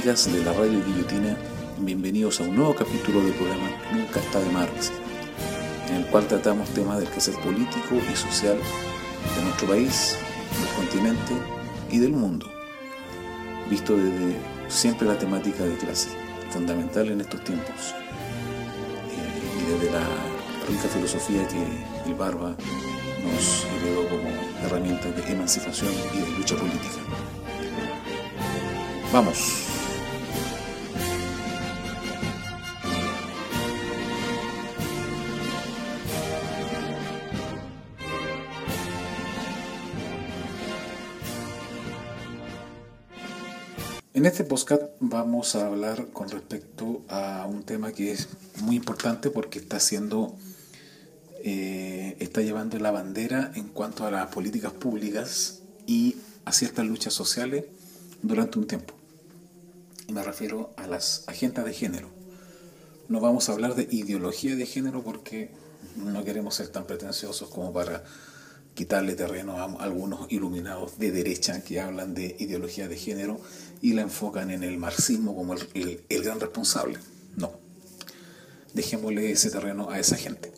Amigas de la radio Guillotina, bienvenidos a un nuevo capítulo del programa Nunca está de más, en el cual tratamos temas del quehacer político y social de nuestro país, del continente y del mundo, visto desde siempre la temática de clase, fundamental en estos tiempos, eh, y desde la rica filosofía que el Barba nos heredó como herramienta de emancipación y de lucha política. Vamos. En este podcast vamos a hablar con respecto a un tema que es muy importante porque está siendo eh, está llevando la bandera en cuanto a las políticas públicas y a ciertas luchas sociales durante un tiempo. Y me refiero a las agendas de género. No vamos a hablar de ideología de género porque no queremos ser tan pretenciosos como para quitarle terreno a algunos iluminados de derecha que hablan de ideología de género y la enfocan en el marxismo como el, gran responsable. No. Dejémosle ese terreno a esa gente.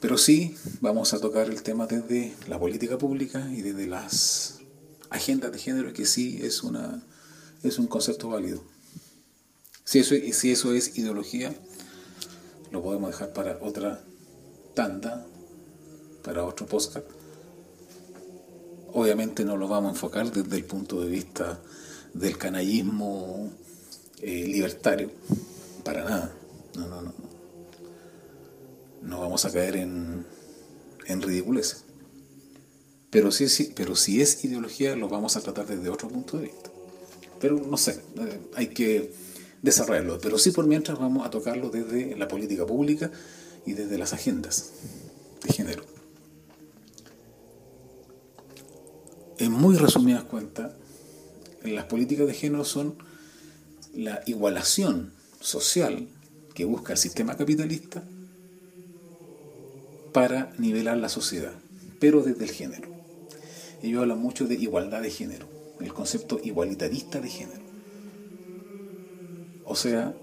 Pero sí vamos a tocar el tema desde la política pública y desde las agendas de género, que sí es, una, es un concepto válido. Si eso, si eso es ideología, lo podemos dejar para otra tanda, para otro podcast. Obviamente no lo vamos a enfocar desde el punto de vista del canallismo eh, libertario, para nada. No, no, no no vamos a caer en, en. Pero si, es, pero si es ideología, lo vamos a tratar desde otro punto de vista. Pero no sé, eh, hay que desarrollarlo. Pero sí por mientras vamos a tocarlo desde la política pública y desde las agendas de género. En muy resumidas cuentas, las políticas de género son la igualación social que busca el sistema capitalista para nivelar la sociedad, pero desde el género. Ellos hablan mucho de igualdad de género, el concepto igualitarista de género. O sea,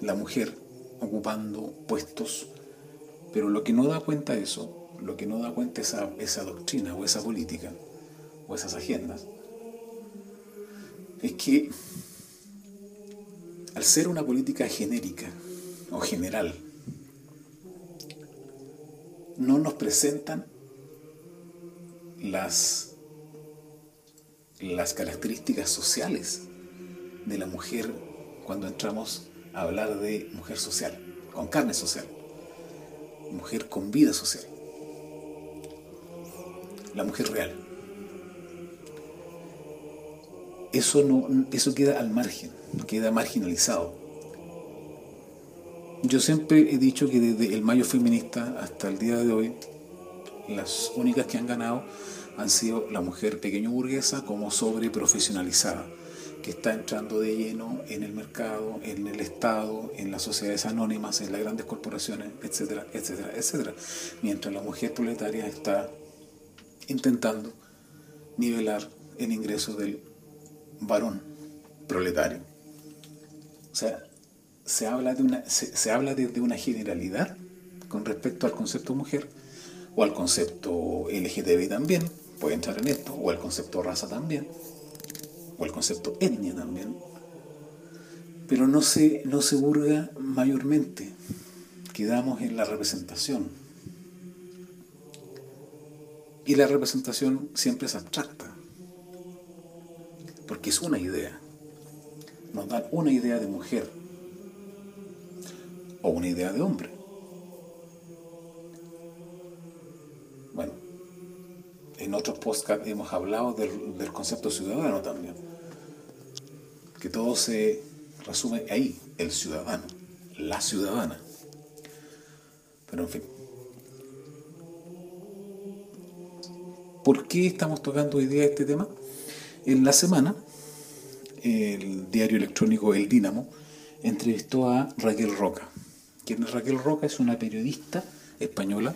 la mujer ocupando puestos, pero lo que no da cuenta eso, lo que no da cuenta esa, esa doctrina o esa política o esas agendas, es que al ser una política genérica o general, no nos presentan las, las características sociales de la mujer cuando entramos a hablar de mujer social, con carne social, mujer con vida social, la mujer real. Eso, no, eso queda al margen, queda marginalizado. Yo siempre he dicho que desde el mayo feminista hasta el día de hoy, las únicas que han ganado han sido la mujer pequeño burguesa como sobreprofesionalizada, que está entrando de lleno en el mercado, en el Estado, en las sociedades anónimas, en las grandes corporaciones, etcétera, etcétera, etcétera. Mientras la mujer proletaria está intentando nivelar el ingreso del varón proletario. O sea, se habla, de una, se, habla de, una generalidad con respecto al concepto mujer o al concepto LGTB también, puede entrar en esto, o al concepto raza también, o al concepto etnia también, pero no se, no se burga mayormente, quedamos en la representación. Y la representación siempre es abstracta, porque es una idea. Nos dan una idea de mujer, o una idea de hombre. Bueno, en otros podcasts hemos hablado del, concepto ciudadano también, que todo se resume ahí, el ciudadano, la ciudadana. Pero en fin. ¿Por qué estamos tocando hoy día este tema? En la semana, el diario electrónico El Dínamo entrevistó a Raquel Roca. Raquel Roca es una periodista española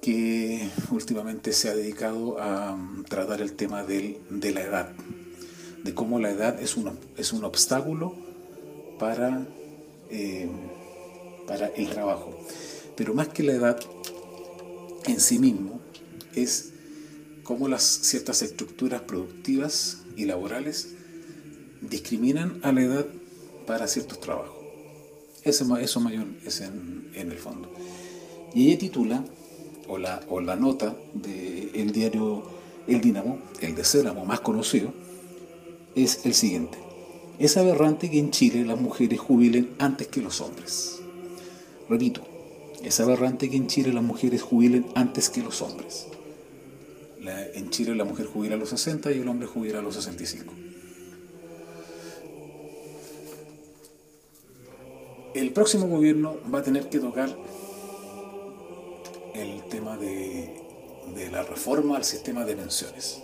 que últimamente se ha dedicado a mm, tratar el tema de la edad de cómo la edad es un, obstáculo eh, para el trabajo. Pero más que la edad en sí mismo, es cómo las ciertas estructuras productivas y laborales discriminan a la edad para ciertos trabajos. Eso, eso mayor es en, en el fondo. Y ella titula, o la, o la nota del diario El Dinamo, el de Céramo más conocido, es el siguiente. Es aberrante que en Chile las mujeres jubilen antes que los hombres. Repito, es aberrante que en Chile las mujeres jubilen antes que los hombres. En Chile la mujer jubila a los 60 y el hombre jubila a los 65. El próximo gobierno va a tener que tocar el tema de, de la reforma al sistema de pensiones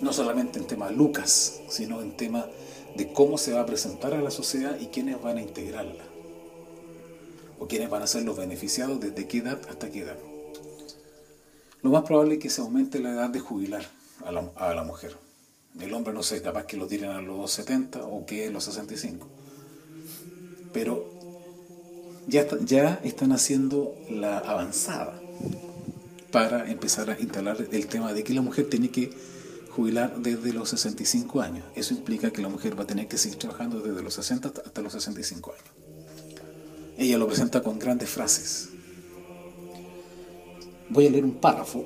no solamente en tema Lucas, sino en tema de cómo se va a presentar a la sociedad y quiénes van a integrarla. O quiénes van a ser los beneficiados desde qué edad hasta qué edad. Lo más probable es que se aumente la edad de jubilar a la, mujer. El hombre no sé, capaz que lo tiren a los 70 o que a los 65. Pero ya, ya están haciendo la avanzada para empezar a instalar el tema de que la mujer tiene que jubilar desde los 65 años. Eso implica que la mujer va a tener que seguir trabajando desde los 60 hasta los 65 años. Ella lo presenta con grandes frases. Voy a leer un párrafo,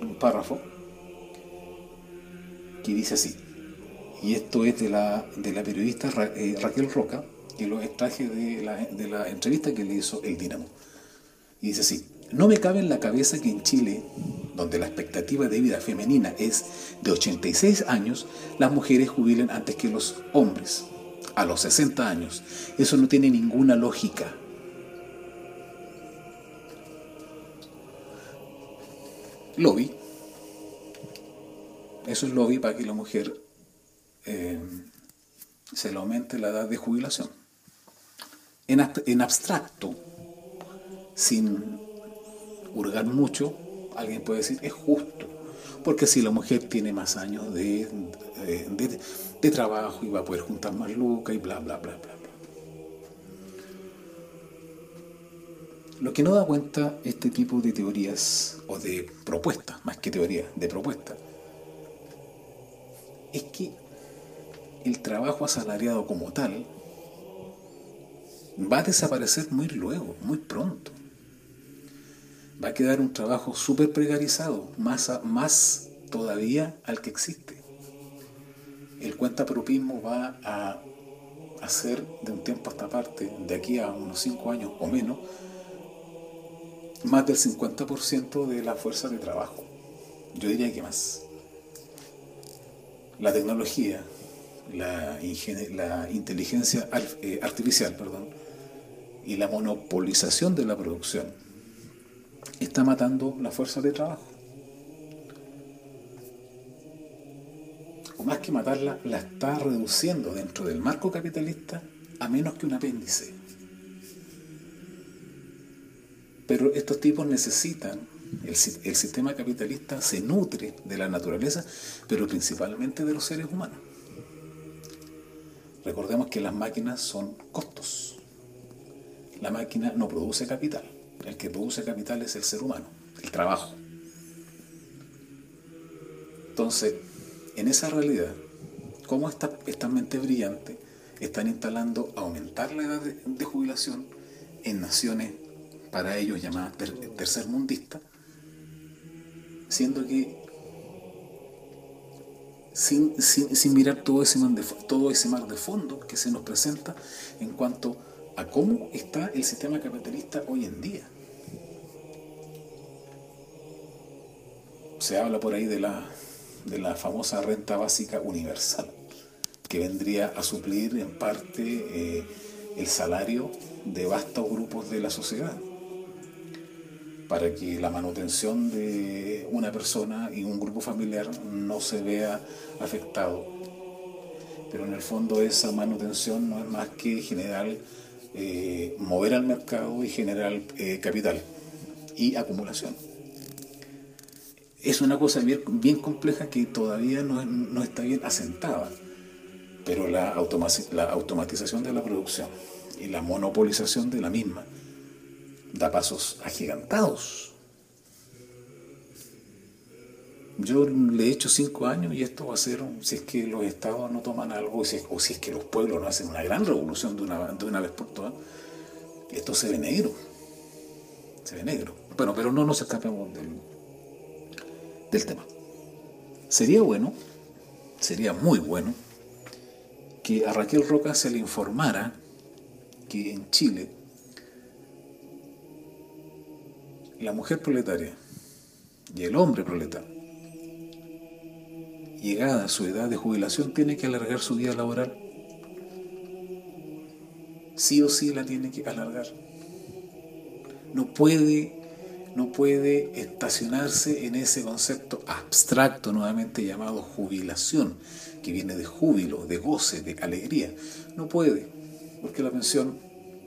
un párrafo que dice así, y esto es de la, de la periodista eh, Raquel Roca, que lo extraje de la, de la entrevista que le hizo el Dinamo. Y dice así, no me cabe en la cabeza que en Chile, donde la expectativa de vida femenina es de 86 años, las mujeres jubilen antes que los hombres, a los 60 años. Eso no tiene ninguna lógica. Lobby. Eso es lobby para que la mujer eh, se le aumente la edad de jubilación. En, abstracto, sin hurgar mucho, alguien puede decir, es justo. Porque si la mujer tiene más años de, de, trabajo y va a poder juntar más lucas y bla, bla, bla, bla, Lo que no da cuenta este tipo de teorías, o de propuestas, más que teorías, de propuestas, es que el trabajo asalariado como tal va a desaparecer muy luego, muy pronto va a quedar un trabajo súper precarizado, más, más todavía al que existe. El cuentapropismo va a hacer de un tiempo a esta parte, de aquí a unos 5 años o menos, más del 50% de la fuerza de trabajo. Yo diría que más. La tecnología, la, inteligencia eh, artificial, perdón, y la monopolización de la producción está matando la fuerza de trabajo. O más que matarla, la está reduciendo dentro del marco capitalista a menos que un apéndice. Pero estos tipos necesitan, el, sistema capitalista se nutre de la naturaleza, pero principalmente de los seres humanos. Recordemos que las máquinas son costos. La máquina no produce capital. El que produce capital es el ser humano, el trabajo. Entonces, en esa realidad, ¿cómo esta, esta mente brillante están instalando aumentar la edad de, jubilación en naciones para ellos llamadas tercermundistas, siendo que sin, sin, mirar todo ese, todo ese mar de fondo que se nos presenta en cuanto a cómo está el sistema capitalista hoy en día. Se habla por ahí de la, de la famosa renta básica universal, que vendría a suplir en parte eh, el salario de vastos grupos de la sociedad, para que la manutención de una persona y un grupo familiar no se vea afectado. Pero en el fondo esa manutención no es más que generar eh, mover al mercado y generar eh, capital y acumulación. es una cosa bien, bien compleja que todavía no, no, está bien asentada. Pero la, la automatización de la producción y la monopolización de la misma da pasos agigantados. Yo le he hecho cinco años y esto va a ser, si es que los estados no toman algo, o si es, que los pueblos no hacen una gran revolución de una, de una vez por todas, esto se ve negro. Se ve negro. Bueno, pero no nos escapemos del, del tema. Sería bueno, sería muy bueno, que a Raquel Roca se le informara que en Chile la mujer proletaria y el hombre proletario, llegada a su edad de jubilación, tiene que alargar su vida laboral. Sí o sí la tiene que alargar. No puede, no puede estacionarse en ese concepto abstracto nuevamente llamado jubilación, que viene de júbilo, de goce, de alegría. No puede, porque la pensión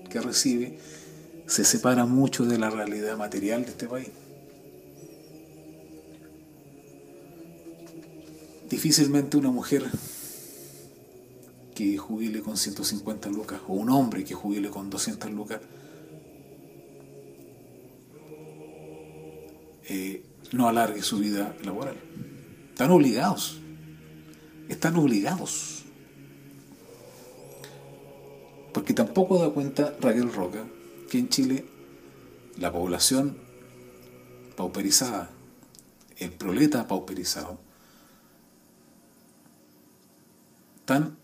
que recibe se separa mucho de la realidad material de este país. Difícilmente una mujer que jubile con 150 lucas o un hombre que jubile con 200 lucas eh, no alargue su vida laboral. Están obligados. Están obligados. Porque tampoco da cuenta Raquel Roca que en Chile la población pauperizada, el proleta pauperizado, están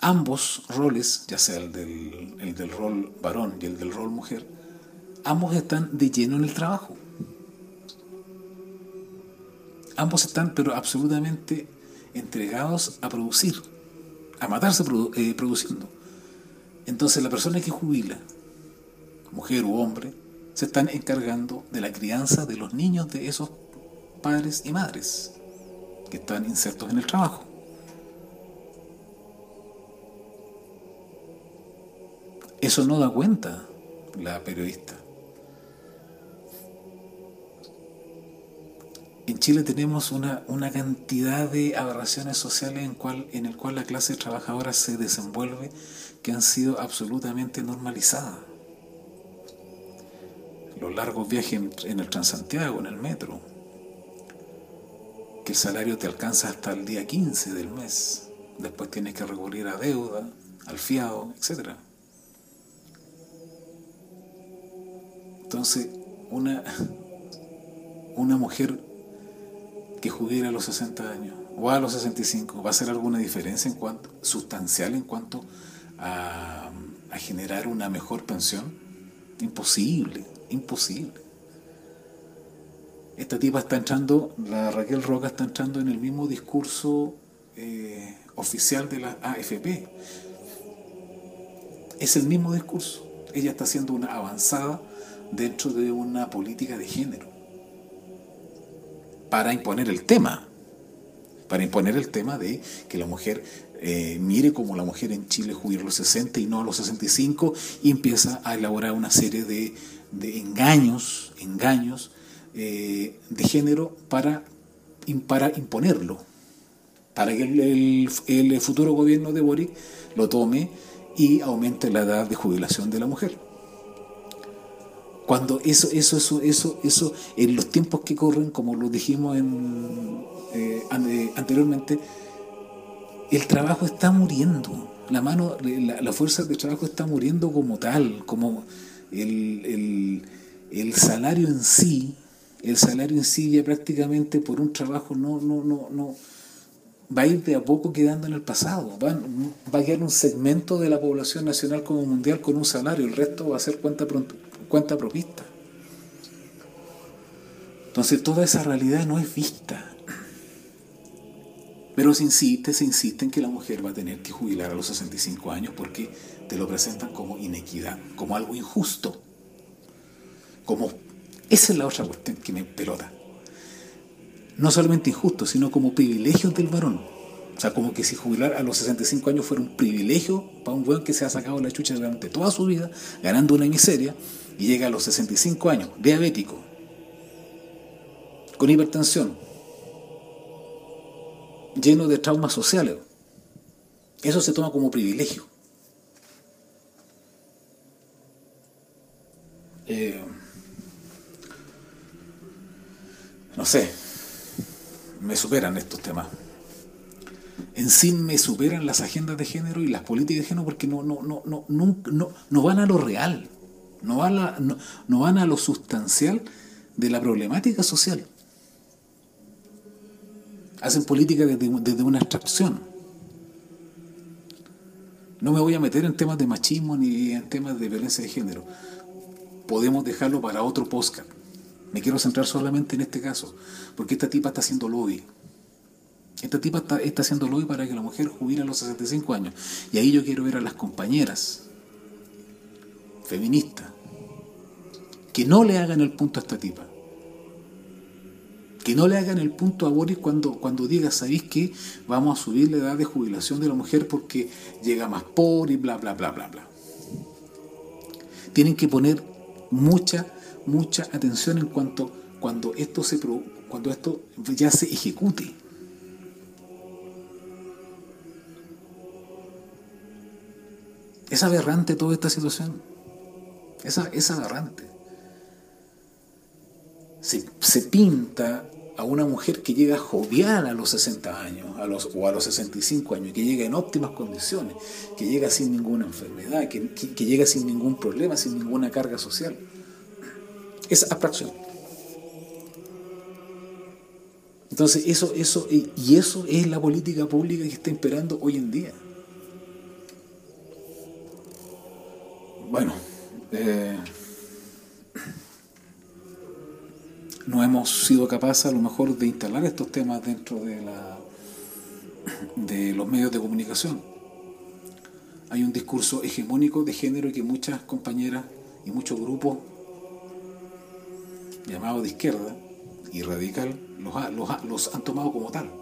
ambos roles, ya sea el del, el del rol varón y el del rol mujer, ambos están de lleno en el trabajo. Ambos están, pero absolutamente entregados a producir, a matarse eh, produciendo. Entonces la persona que jubila mujer u hombre, se están encargando de la crianza de los niños de esos padres y madres que están insertos en el trabajo. Eso no da cuenta la periodista. En Chile tenemos una, una cantidad de aberraciones sociales en, cual, en el cual la clase trabajadora se desenvuelve que han sido absolutamente normalizadas los largos viajes en el Transantiago, en el metro, que el salario te alcanza hasta el día 15 del mes, después tienes que recurrir a deuda, al fiado, etc. Entonces, una, una mujer que jubila a los 60 años o a los 65, ¿va a hacer alguna diferencia en cuanto, sustancial en cuanto a, a generar una mejor pensión? Imposible. Imposible. Esta tipa está entrando, la Raquel Roca está entrando en el mismo discurso eh, oficial de la AFP. Es el mismo discurso. Ella está haciendo una avanzada dentro de una política de género para imponer el tema, para imponer el tema de que la mujer eh, mire como la mujer en Chile jubila a los 60 y no a los 65 y empieza a elaborar una serie de engaños, engaños eh, de género para, para imponerlo, para que el, futuro gobierno de Boric lo tome y aumente la edad de jubilación de la mujer. Cuando eso, eso, eso, eso, eso, en los tiempos que corren, como lo dijimos en, eh, anteriormente, el trabajo está muriendo. La mano, la, la fuerza de trabajo está muriendo como tal, como el, salario en sí, el salario en sí ya prácticamente por un trabajo no, no, no, no va a ir de a poco quedando en el pasado. Va, va a quedar un segmento de la población nacional como mundial con un salario, el resto va a ser cuenta, cuenta propista. Entonces toda esa realidad no es vista. Pero se insiste, se insiste en que la mujer va a tener que jubilar a los 65 años porque te lo presentan como inequidad, como algo injusto. Como, esa es la otra cuestión que me pelota. No solamente injusto, sino como privilegio del varón. O sea, como que si jubilar a los 65 años fuera un privilegio para un buen que se ha sacado la chucha durante toda su vida, ganando una miseria, y llega a los 65 años, diabético, con hipertensión, lleno de traumas sociales. Eso se toma como privilegio. Eh, no sé, me superan estos temas. En sí me superan las agendas de género y las políticas de género porque no, no, no, no, no, no van a lo real, no van a, no van a lo sustancial de la problemática social. Hacen política desde, una abstracción. No me voy a meter en temas de machismo ni en temas de violencia de género. Podemos dejarlo para otro podcast. Me quiero centrar solamente en este caso, porque esta tipa está haciendo lobby. Esta tipa está, está haciendo lobby para que la mujer jubile a los 65 años. Y ahí yo quiero ver a las compañeras feministas que no le hagan el punto a esta tipa. Que no le hagan el punto a Boris cuando, cuando diga, ¿sabéis que vamos a subir la edad de jubilación de la mujer porque llega más pobre y bla, bla, bla, bla, bla? Tienen que poner mucha, mucha atención en cuanto cuando esto, se, cuando esto ya se ejecute. Es aberrante toda esta situación. Es, es aberrante se, pinta a una mujer que llega jovial a los 60 años a los, o a los 65 años, que llega en óptimas condiciones, que llega sin ninguna enfermedad, que, llega sin ningún problema, sin ninguna carga social. Es abstracción. Entonces, eso, eso, y eso es la política pública que está imperando hoy en día. Bueno, eh, no hemos sido capaces a lo mejor de instalar estos temas dentro de, la, de los medios de comunicación. Hay un discurso hegemónico de género que muchas compañeras y muchos grupos llamados de izquierda y radical los, los, han tomado como tal.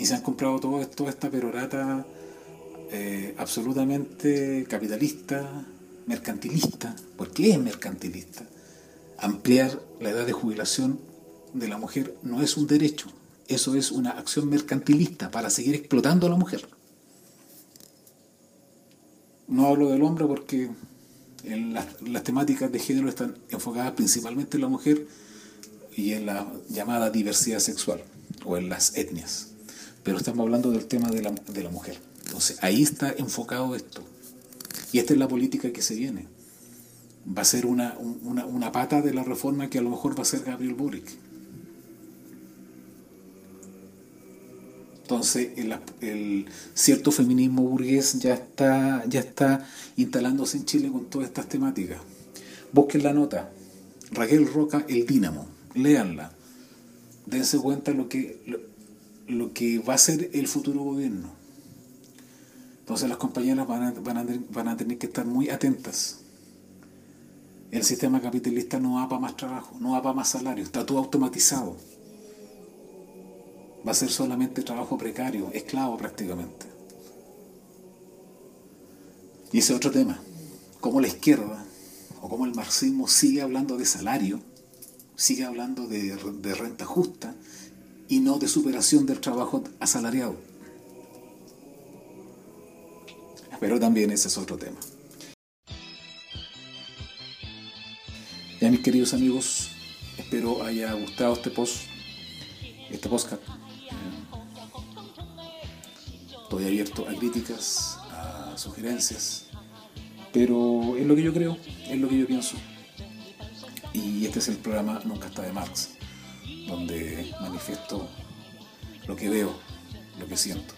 Y se han comprado todo, toda esta perorata eh, absolutamente capitalista, mercantilista, porque es mercantilista. Ampliar la edad de jubilación de la mujer no es un derecho, eso es una acción mercantilista para seguir explotando a la mujer. No hablo del hombre porque las, temáticas de género están enfocadas principalmente en la mujer y en la llamada diversidad sexual o en las etnias. Pero estamos hablando del tema de la, de la mujer. Entonces ahí está enfocado esto. Y esta es la política que se viene. Va a ser una, pata de la reforma que a lo mejor va a ser Gabriel Boric. Entonces, el, cierto feminismo burgués ya está, ya está instalándose en Chile con todas estas temáticas. Busquen la nota. Raquel Roca, El Dínamo. Léanla. Dense cuenta lo que, lo que va a ser el futuro gobierno. Entonces las compañeras van a, van a, tener que estar muy atentas. El sistema capitalista no va para más trabajo, no va para más salario, está todo automatizado. Va a ser solamente trabajo precario, esclavo prácticamente. Y ese otro tema, cómo la izquierda o cómo el marxismo sigue hablando de salario, sigue hablando de renta justa y no de superación del trabajo asalariado. Pero también ese es otro tema. Ya mis queridos amigos, espero haya gustado este post, este podcast. Estoy abierto a críticas, a sugerencias, pero es lo que yo creo, es lo que yo pienso. Y este es el programa Nunca está de Marx, donde manifiesto lo que veo, lo que siento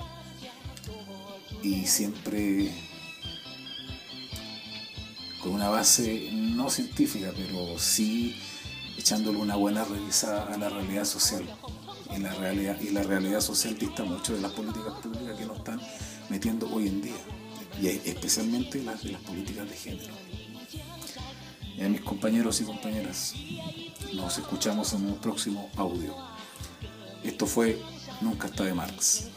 y siempre con una base no científica, pero sí echándole una buena revisada a la realidad social. Y la realidad, y la realidad social dista mucho de las políticas públicas que nos están metiendo hoy en día, y especialmente las de las políticas de género. A mis compañeros y compañeras, nos escuchamos en un próximo audio. Esto fue Nunca está de Marx.